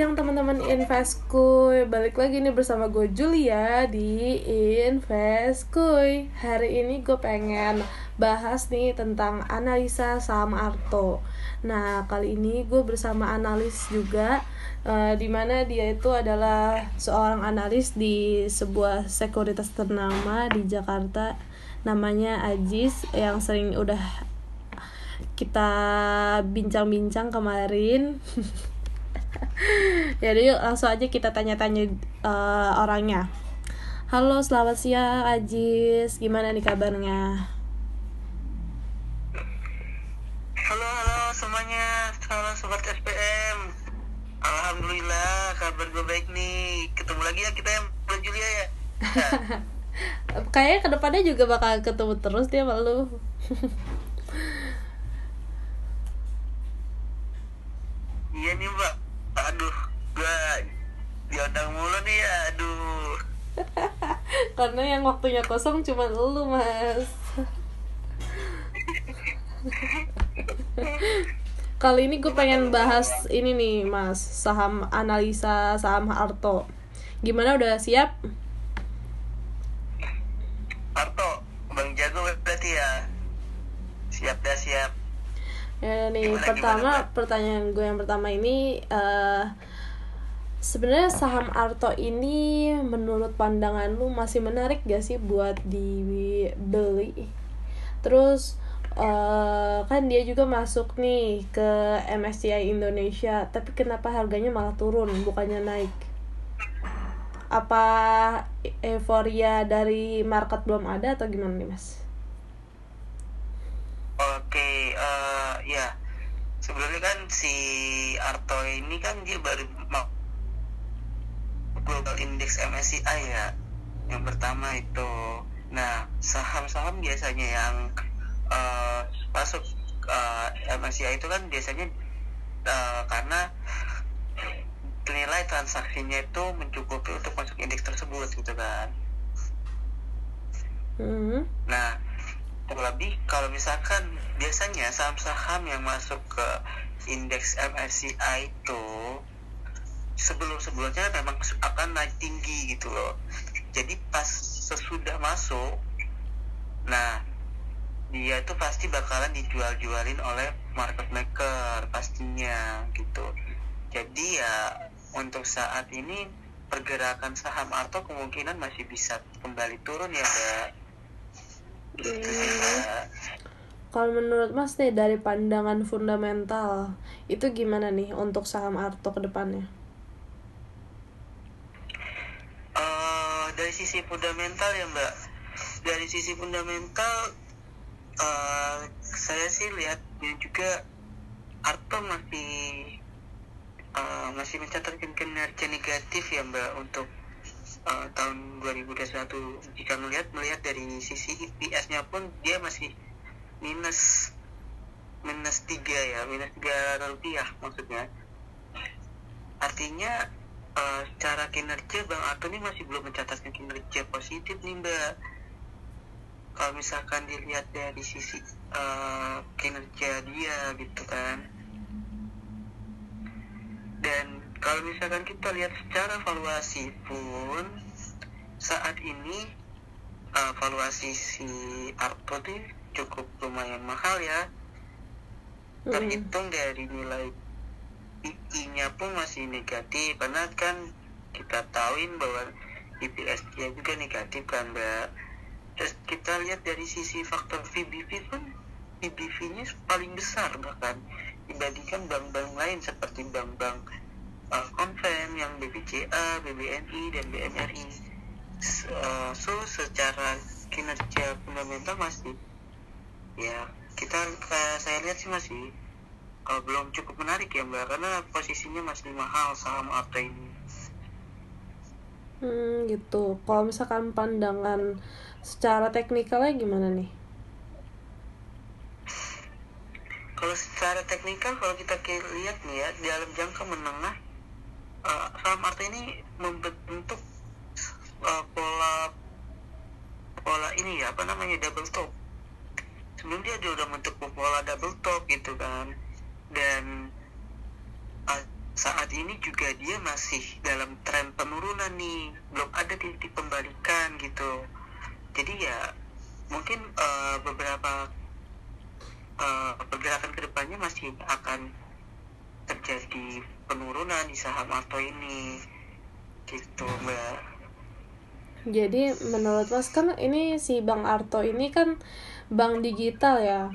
Siang teman-teman. Investkuy Balik lagi nih bersama gue Julia di Investkuy Hari ini gue pengen bahas nih tentang analisa saham Arto. Nah kali ini gue bersama analis juga uh, Di mana dia itu adalah seorang analis di sebuah sekuritas ternama di Jakarta Namanya Ajis yang sering udah kita bincang-bincang kemarin Jadi yuk langsung aja kita tanya-tanya uh, orangnya. Halo, selamat siang Ajis. Gimana nih kabarnya? Halo, halo semuanya. Halo sobat SPM. Alhamdulillah kabar gue baik nih. Ketemu lagi ya kita yang bulan Julia ya. Kayaknya ke depannya juga bakal ketemu terus dia malu. iya nih mbak aduh gue diundang mulu nih ya aduh karena yang waktunya kosong cuma lu mas. Kali ini gue pengen bahas ini nih mas. Saham analisa saham Arto. Gimana udah siap? Arto bang jago berarti ya? Siap dah siap. Ya nih gimana, pertama gimana, pertanyaan gue yang pertama ini uh, sebenarnya saham Arto ini menurut pandangan lu masih menarik gak sih buat dibeli? Terus uh, kan dia juga masuk nih ke MSCI Indonesia tapi kenapa harganya malah turun bukannya naik? Apa euforia dari market belum ada atau gimana nih mas? Oke, uh, ya. Sebelumnya kan si Arto ini kan dia baru global index MSCI ya. Yang pertama itu, nah saham-saham biasanya yang uh, masuk uh, MSCI itu kan biasanya uh, karena nilai transaksinya itu mencukupi untuk masuk indeks tersebut gitu kan. Mm -hmm. Nah terlebih kalau misalkan biasanya saham-saham yang masuk ke indeks MSCI itu sebelum-sebelumnya memang akan naik tinggi gitu loh. Jadi pas sesudah masuk nah dia itu pasti bakalan dijual-jualin oleh market maker pastinya gitu. Jadi ya untuk saat ini pergerakan saham Arto kemungkinan masih bisa kembali turun ya mbak. Kalau menurut Mas nih dari pandangan fundamental itu gimana nih untuk saham Arto ke depannya? Uh, dari sisi fundamental ya Mbak, dari sisi fundamental uh, saya sih lihat juga Arto masih uh, masih mencatatkan kinerja negatif ya Mbak untuk uh, tahun 2021 jika melihat melihat dari sisi EPS-nya pun dia masih minus minus tiga ya minus tiga rupiah maksudnya. Artinya uh, cara kinerja Bang Arto ini masih belum mencatatkan kinerja positif nih Mbak. Kalau misalkan dilihat dari sisi uh, kinerja dia gitu kan. Dan kalau misalkan kita lihat secara valuasi pun saat ini uh, valuasi si Arto itu cukup lumayan mahal ya. Terhitung dari nilai PI-nya pun masih negatif. Karena kan kita tahuin bahwa IPS dia juga negatif kan mbak. Terus kita lihat dari sisi faktor VBV pun VBV-nya paling besar bahkan. Dibandingkan bank-bank lain seperti bank-bank uh, konven yang BBCA, BBNI dan BNRI. Uh, so secara kinerja fundamental masih ya kita uh, saya lihat sih masih uh, belum cukup menarik ya mbak karena posisinya masih mahal saham Arta ini. Hmm gitu. Kalau misalkan pandangan secara teknikalnya gimana nih? Kalau secara teknikal kalau kita lihat nih ya dalam jangka menengah uh, saham Arta ini membentuk uh, pola pola ini ya apa namanya double top sebelum dia udah bentuk pola double top gitu kan dan uh, saat ini juga dia masih dalam tren penurunan nih. Belum ada titik pembalikan gitu. Jadi ya mungkin uh, beberapa uh, pergerakan ke depannya masih akan terjadi penurunan di saham Arto ini. Gitu mbak. Jadi menurut mas kan ini si Bang Arto ini kan bank digital ya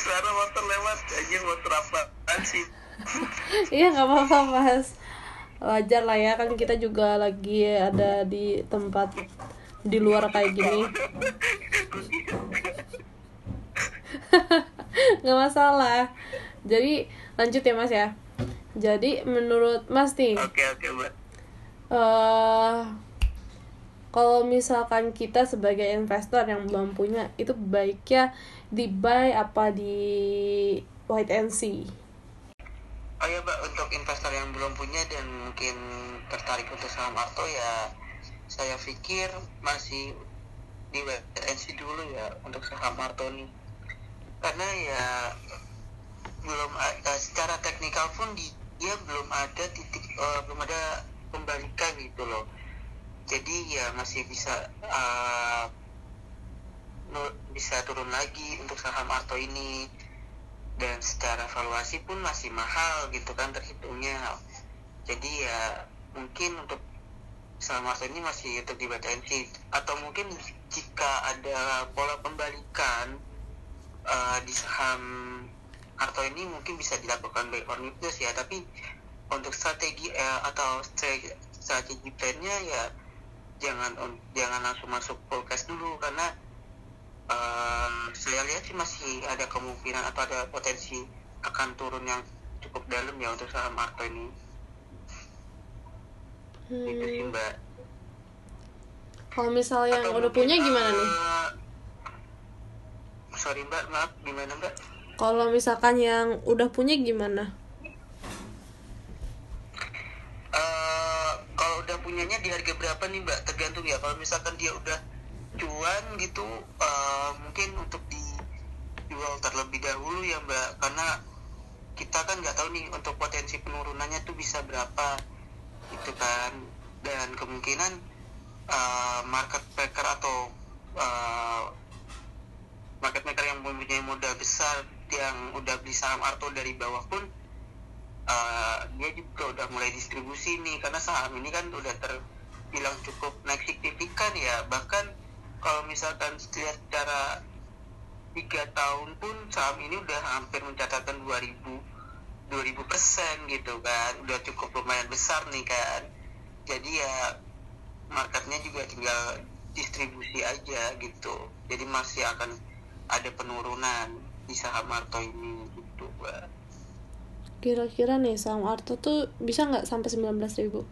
suara motor lewat aja motor apa sih? Iya nggak apa-apa mas. Wajar lah ya kan kita juga lagi ada di tempat di luar kayak gini. Nggak masalah. Jadi lanjut ya mas ya. Jadi menurut mas nih oke oke mbak. uh, kalau misalkan kita sebagai investor yang belum punya itu baiknya di buy apa di wait and see. Oh ya mbak untuk investor yang belum punya dan mungkin tertarik untuk saham Arto ya saya pikir masih di wait and see dulu ya untuk saham Arto nih. Karena ya belum ada secara teknikal pun di, dia belum ada titik uh, belum ada pembalikan gitu loh jadi ya masih bisa uh, bisa turun lagi untuk saham Arto ini. Dan secara valuasi pun masih mahal gitu kan terhitungnya. Jadi ya mungkin untuk saham Arto ini masih untuk dibatensi atau mungkin jika ada pola pembalikan uh, di saham Arto ini mungkin bisa dilakukan by on ya. Tapi untuk strategi uh, atau strategi, strategi plannya ya jangan jangan langsung masuk cash dulu karena uh, saya lihat sih masih ada kemungkinan atau ada potensi akan turun yang cukup dalam ya untuk saham Arto ini. Hmm. itu sih mbak. Kalau misalnya yang udah punya gimana nih? uh, sorry mbak maaf gimana mbak? Kalau misalkan yang udah punya gimana uh, kalau udah punyanya berapa nih mbak? Tergantung ya. Kalau misalkan dia udah cuan gitu uh, mungkin untuk dijual terlebih dahulu ya mbak. Karena kita kan nggak tahu nih untuk potensi penurunannya tuh bisa berapa gitu kan. Dan kemungkinan uh, market maker atau uh, market maker yang mempunyai modal besar yang udah beli saham Arto dari bawah pun uh, dia juga udah mulai distribusi nih. Karena saham ini kan udah terbilang cukup naik signifikan ya bahkan kalau misalkan secara tiga tahun pun saham ini udah hampir mencatatkan 2000 2000 persen gitu kan udah cukup lumayan besar nih kan jadi ya marketnya juga tinggal distribusi aja gitu jadi masih akan ada penurunan di saham Arto ini gitu. Kira-kira nih saham Arto tuh bisa nggak sampai 19 ribu?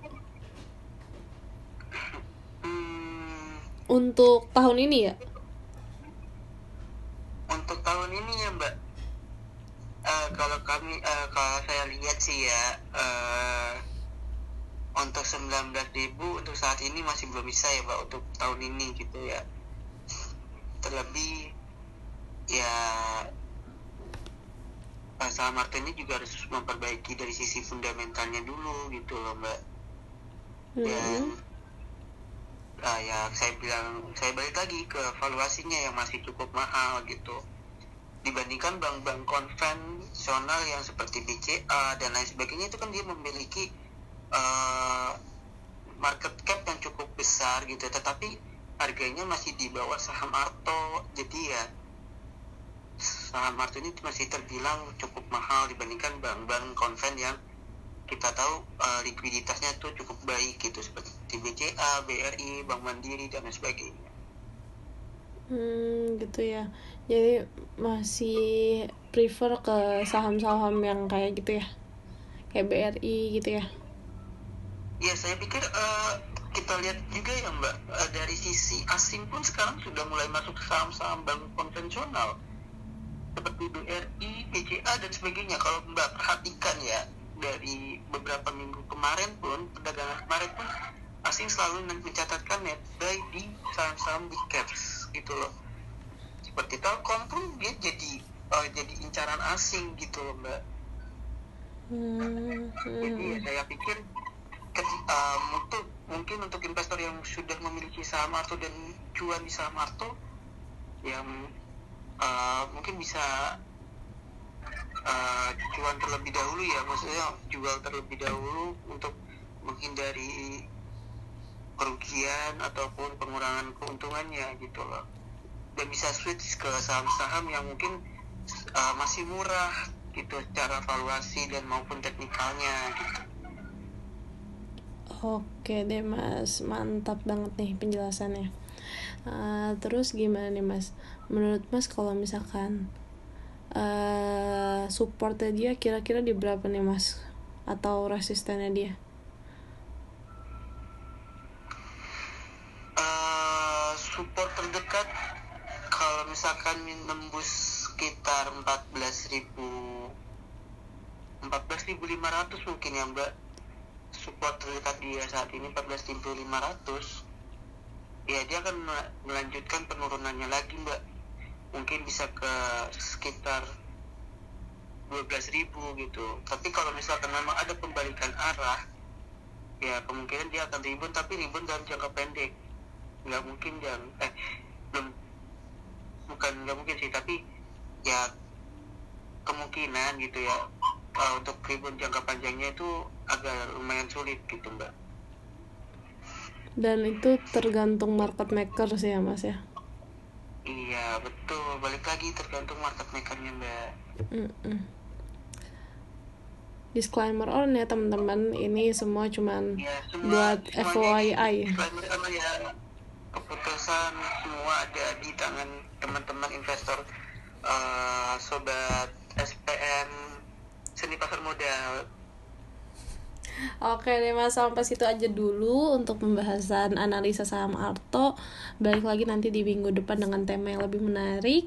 Hmm, untuk tahun ini ya? Untuk tahun ini ya Mbak. Uh, kalau kami uh, kalau saya lihat sih ya uh, untuk 19 ribu untuk saat ini masih belum bisa ya Mbak untuk tahun ini gitu ya terlebih ya Pak Martin ini juga harus memperbaiki dari sisi fundamentalnya dulu gitu loh mbak dan mm uh, ya saya bilang saya balik lagi ke valuasinya yang masih cukup mahal gitu. Dibandingkan bank-bank konvensional yang seperti BCA dan lain sebagainya itu kan dia memiliki uh, market cap yang cukup besar gitu. Tetapi harganya masih di bawah saham Arto. Jadi ya saham Martin ini masih terbilang cukup mahal dibandingkan bank-bank konven yang kita tahu uh, likuiditasnya tuh cukup baik gitu seperti BCA, BRI, Bank Mandiri dan lain sebagainya. Hmm, gitu ya. Jadi masih prefer ke saham-saham yang kayak gitu ya. Kayak BRI gitu ya. Ya, saya pikir uh, kita lihat juga ya Mbak, uh, dari sisi asing pun sekarang sudah mulai masuk saham-saham bank konvensional seperti BRI, BCA dan sebagainya. Kalau Mbak perhatikan ya dari beberapa minggu kemarin pun perdagangan kemarin pun asing selalu mencatatkan net buy di saham-saham big caps gitu loh. Seperti Telkom pun dia jadi uh, jadi incaran asing gitu loh mbak Hmm, jadi ya saya pikir uh, untuk mungkin untuk investor yang sudah memiliki saham Arto dan cuan di saham Arto yang uh, mungkin bisa uh, cuan terlebih dahulu ya maksudnya jual terlebih dahulu untuk menghindari kerugian ataupun pengurangan keuntungannya gitu loh dan bisa switch ke saham-saham yang mungkin uh, masih murah gitu secara valuasi dan maupun teknikalnya gitu Oke deh mas, mantap banget nih penjelasannya. Eh, terus gimana nih mas? Menurut mas kalau misalkan eh supportnya dia kira-kira di berapa nih mas? Atau resistennya dia? Misalkan nembus sekitar 14.000 14.500 mungkin ya mbak. Support terdekat dia saat ini 14.500 ya dia akan mel- melanjutkan penurunannya lagi mbak. Mungkin bisa ke sekitar 12.000 gitu. Tapi kalau misalkan memang ada pembalikan arah ya kemungkinan dia akan rebound tapi rebound dalam jangka pendek. Nggak mungkin jam eh belum bukan nggak mungkin sih tapi ya kemungkinan gitu ya uh, untuk rebound jangka panjangnya itu agak lumayan sulit gitu mbak Dan itu tergantung market maker sih ya mas ya. iya betul balik lagi tergantung market makernya mbak Mm-mm. Disclaimer on ya teman-teman, ini semua cuman ya semua buat FYI. disclaimer sama ya keputusan semua ada di tangan teman-teman investor uh, sobat SPM seni pasar modal Oke deh mas, sampai situ aja dulu untuk pembahasan analisa saham Arto. Balik lagi nanti di minggu depan dengan tema yang lebih menarik.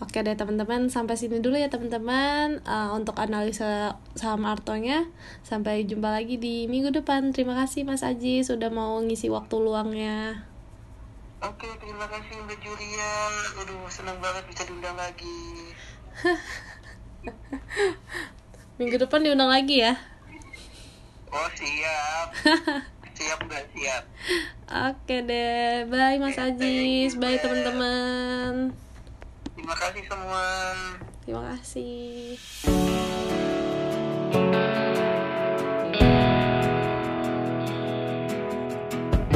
Oke deh teman-teman, sampai sini dulu ya teman-teman eh, untuk analisa saham Artonya. Sampai jumpa lagi di minggu depan. Terima kasih Mas Aji sudah mau ngisi waktu luangnya. Oke, terima kasih Mbak Julia. Aduh, senang banget bisa diundang lagi. Minggu depan diundang lagi ya. Oh, siap. siap, Mbak, siap. Oke deh, bye Mas Ajis, bye teman-teman. Terima kasih semua. Terima kasih.